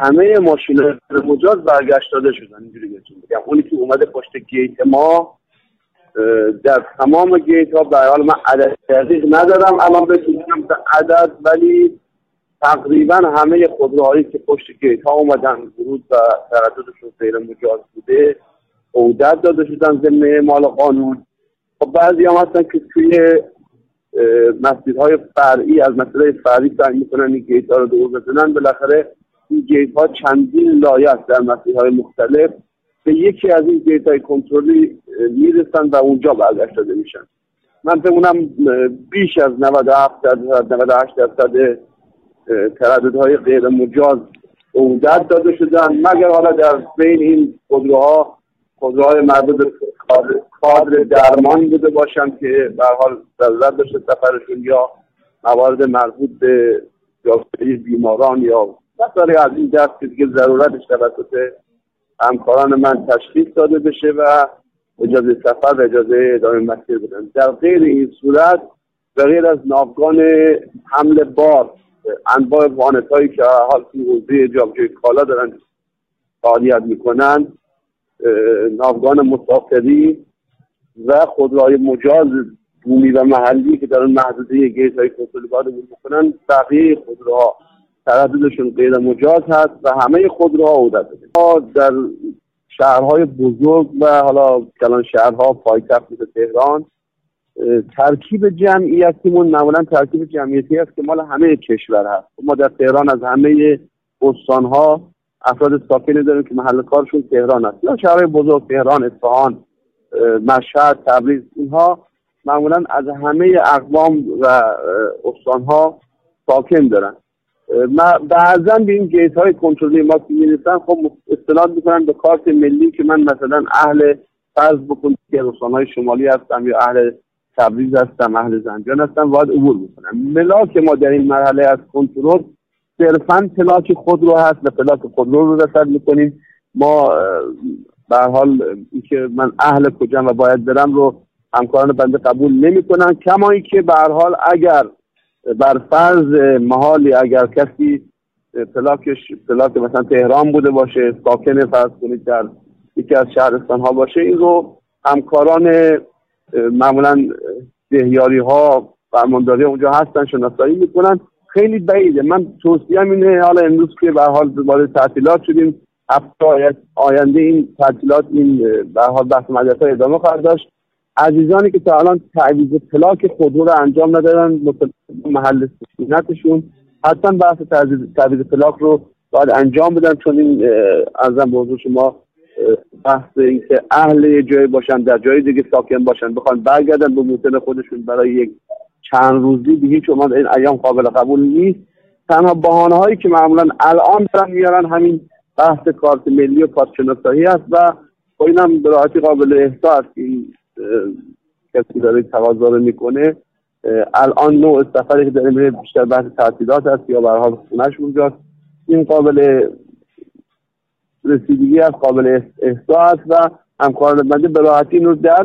همه ماشین مجاز برگشت داده شدن اینجوری بهتون بگم. اونی که اومده پشت گیت ما در تمام گیت ها به حال من عدد دقیق ندارم الان بهتون عدد ولی تقریبا همه خودروهایی که پشت گیت ها اومدن ورود و ترددشون غیر مجاز بوده عودت داده شدن ضمن مال قانون. خب بعضی هم هستن که توی مسیرهای فرعی از مسئله فرعی سعی می‌کنن این گیت ها رو دور بزنن. بالاخره این گیت ها چندین لایه در مسیرهای مختلف. به یکی از این گیت های کنترلی می‌رسن و اونجا برگشت داده میشن. من فکر بیش از 97 درصد 98 درصد ترددهای غیر مجاز عودت داده شدن. مگر حالا در بین این خودروها خودروهای مربوط به کادر درمان بوده باشن که به حال ضرورت داشته سفرشون یا موارد مربوط به بیماران یا مسائل از این دست که دیگه ضرورتش توسط همکاران من تشخیص داده بشه و اجازه سفر و اجازه ادامه مسیر بدن. در غیر این صورت به غیر از ناوگان حمل بار انواع وانت هایی که حال توی حوزه جابجوی کالا دارن فعالیت می‌کنن ناوگان مسافری و خودروهای مجاز بومی و محلی که دارن محدوده گیت های کنترل می‌کنن بقیه خودروها. ترددشون غیر مجاز هست و همه خودروها عودت ما در شهرهای بزرگ و حالا کلان شهرها پایتخت مثل تهران ترکیب جمعیتیمون معمولا ترکیب جمعیتی است که مال همه کشور هست. ما در تهران از همه استانها افراد ساکنی داریم که محل کارشون تهران است یا شهرهای بزرگ تهران اصفهان مشهد تبریز اینها معمولا از همه اقوام و استانها ساکن دارن. بعضا به این گیت های کنترلی ما که می‌رسن خب استناد می‌کنن به کارت ملی که من مثلا اهل فرض بکنید که های شمالی هستم یا اهل تبریز هستم اهل زنجان هستم باید عبور بکنم. ملاک ما در این مرحله از کنترل صرفا پلاک خود رو هست و پلاک خود رو رسد می‌کنیم. ما به حال اینکه من اهل کجام و باید برم رو همکاران بنده قبول نمی‌کنن. کما که به حال اگر بر فرض محالی اگر کسی پلاکش پلاک مثلا تهران بوده باشه ساکن فرض کنید در یکی از شهرستان ها باشه این رو همکاران معمولا دهیاری ها فرمانداری اونجا هستن شناسایی می‌کنن. خیلی بعیده. من توصیه اینه حالا امروز که به حال وارد تعطیلات شدیم هفته آینده این تعطیلات این به حال بحث مدرسه ادامه خواهد داشت. عزیزانی که تا الان تعویض پلاک خودرو رو انجام ندادن محل سکونتشون حتما بحث تعویض پلاک رو باید انجام بدن چون این ازم به شما بحث اینکه اهل یه جایی باشن در جای دیگه ساکن باشن بخوان برگردن به موطن خودشون برای یک چند روزی به هیچ این ایام قابل قبول نیست. تنها بحانه هایی که معمولا الان دارن میارن همین بحث کارت ملی و کارت شناسایی است و با این هم قابل احساس این کسی داره تقاضا رو می‌کنه الان نوع سفری که داره میره بیشتر بحث تعطیلات هست یا به حال خونش اونجاست. این قابل رسیدگی از قابل احساس و همکاران بنده به راحتی در